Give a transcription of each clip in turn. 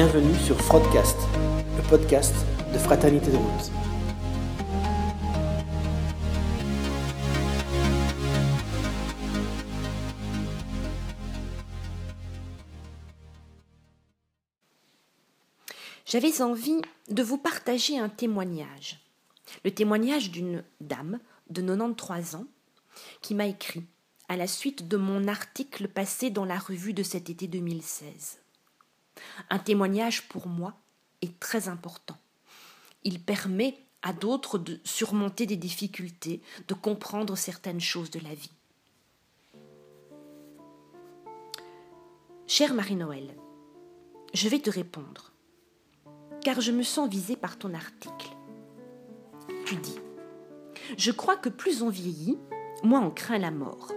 Bienvenue sur Frodcast, le podcast de Fraternité de route. J'avais envie de vous partager un témoignage. Le témoignage d'une dame de 93 ans qui m'a écrit à la suite de mon article passé dans la revue de cet été 2016. Un témoignage pour moi est très important. Il permet à d'autres de surmonter des difficultés, de comprendre certaines choses de la vie. Chère Marie-Noël, je vais te répondre, car je me sens visée par ton article. Tu dis, je crois que plus on vieillit, moins on craint la mort.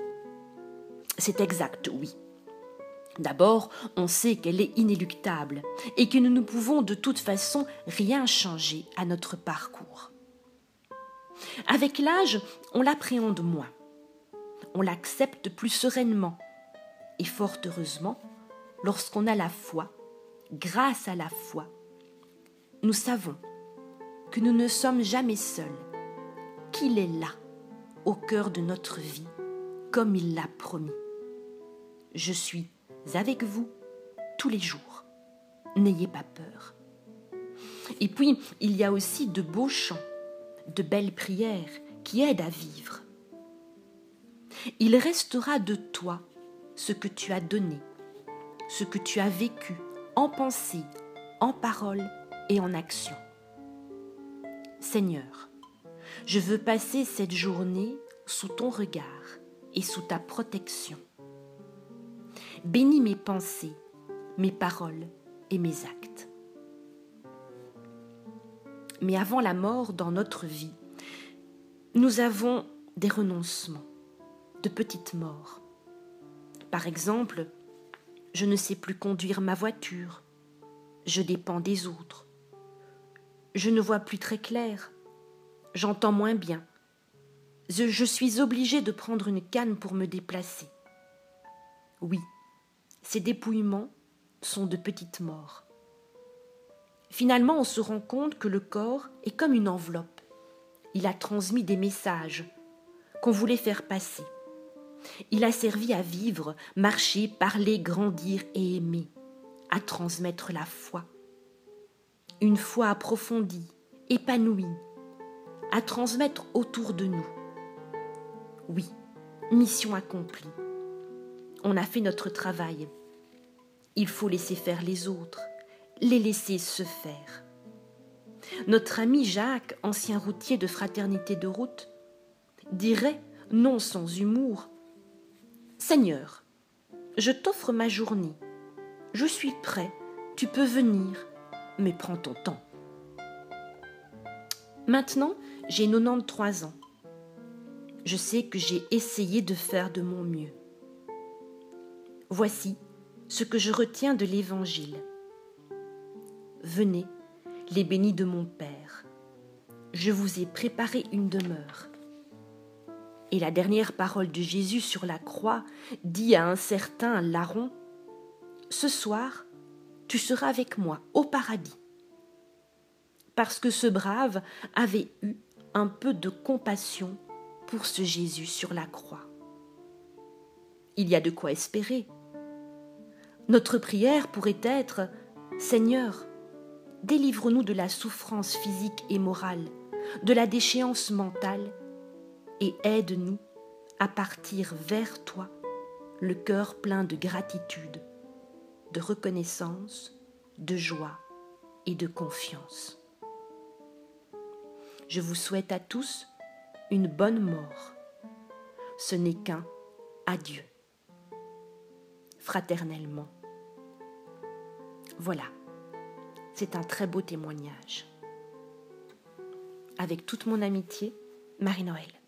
C'est exact, oui. D'abord, on sait qu'elle est inéluctable et que nous ne pouvons de toute façon rien changer à notre parcours. Avec l'âge, on l'appréhende moins, on l'accepte plus sereinement et fort heureusement, lorsqu'on a la foi, grâce à la foi, nous savons que nous ne sommes jamais seuls, qu'il est là, au cœur de notre vie, comme il l'a promis. Je suis avec vous tous les jours. N'ayez pas peur. Et puis, il y a aussi de beaux chants, de belles prières qui aident à vivre. Il restera de toi ce que tu as donné, ce que tu as vécu en pensée, en parole et en action. Seigneur, je veux passer cette journée sous ton regard et sous ta protection. Bénis mes pensées, mes paroles et mes actes. Mais avant la mort dans notre vie, nous avons des renoncements, de petites morts. Par exemple, je ne sais plus conduire ma voiture, je dépends des autres, je ne vois plus très clair, j'entends moins bien, je, suis obligé de prendre une canne pour me déplacer. Oui, ces dépouillements sont de petites morts. Finalement, on se rend compte que le corps est comme une enveloppe. Il a transmis des messages qu'on voulait faire passer. Il a servi à vivre, marcher, parler, grandir et aimer, à transmettre la foi. Une foi approfondie, épanouie, à transmettre autour de nous. Oui, mission accomplie on a fait notre travail. Il faut laisser faire les autres, les laisser se faire. Notre ami Jacques, ancien routier de fraternité de route, dirait, non sans humour, Seigneur, je t'offre ma journée, je suis prêt, tu peux venir, mais prends ton temps. Maintenant, j'ai 93 ans. Je sais que j'ai essayé de faire de mon mieux. Voici ce que je retiens de l'Évangile. Venez, les bénis de mon Père, je vous ai préparé une demeure. Et la dernière parole de Jésus sur la croix dit à un certain larron, Ce soir, tu seras avec moi au paradis. Parce que ce brave avait eu un peu de compassion pour ce Jésus sur la croix. Il y a de quoi espérer. Notre prière pourrait être Seigneur, délivre-nous de la souffrance physique et morale, de la déchéance mentale, et aide-nous à partir vers toi, le cœur plein de gratitude, de reconnaissance, de joie et de confiance. Je vous souhaite à tous une bonne mort. Ce n'est qu'un adieu fraternellement. Voilà, c'est un très beau témoignage. Avec toute mon amitié, Marie-Noël.